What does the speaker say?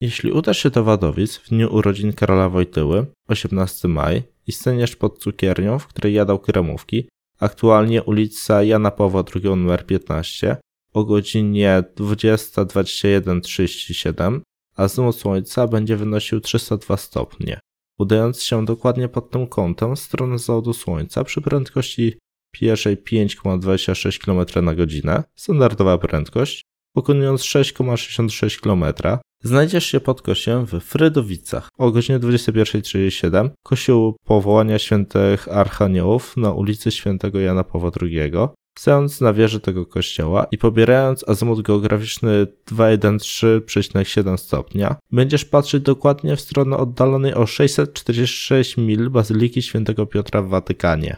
Jeśli udasz się do Wadowic w dniu urodzin Karola Wojtyły, 18 maj, i staniesz pod cukiernią, w której jadał kremówki, aktualnie ulica Jana Pawła II nr 15, o godzinie 20.21.37, a zmysł słońca będzie wynosił 302 stopnie. Udając się dokładnie pod tym kątem w stronę zachodu słońca przy prędkości pierwszej 5,26 km na godzinę, standardowa prędkość, pokonując 6,66 km, znajdziesz się pod kościołem w Frydowicach o godzinie 21.37 kościół powołania świętych archaniołów na ulicy świętego Jana Pawła II. Stojąc na wieży tego kościoła i pobierając azymut geograficzny 213,7 stopnia, będziesz patrzeć dokładnie w stronę oddalonej o 646 mil Bazyliki Świętego Piotra w Watykanie.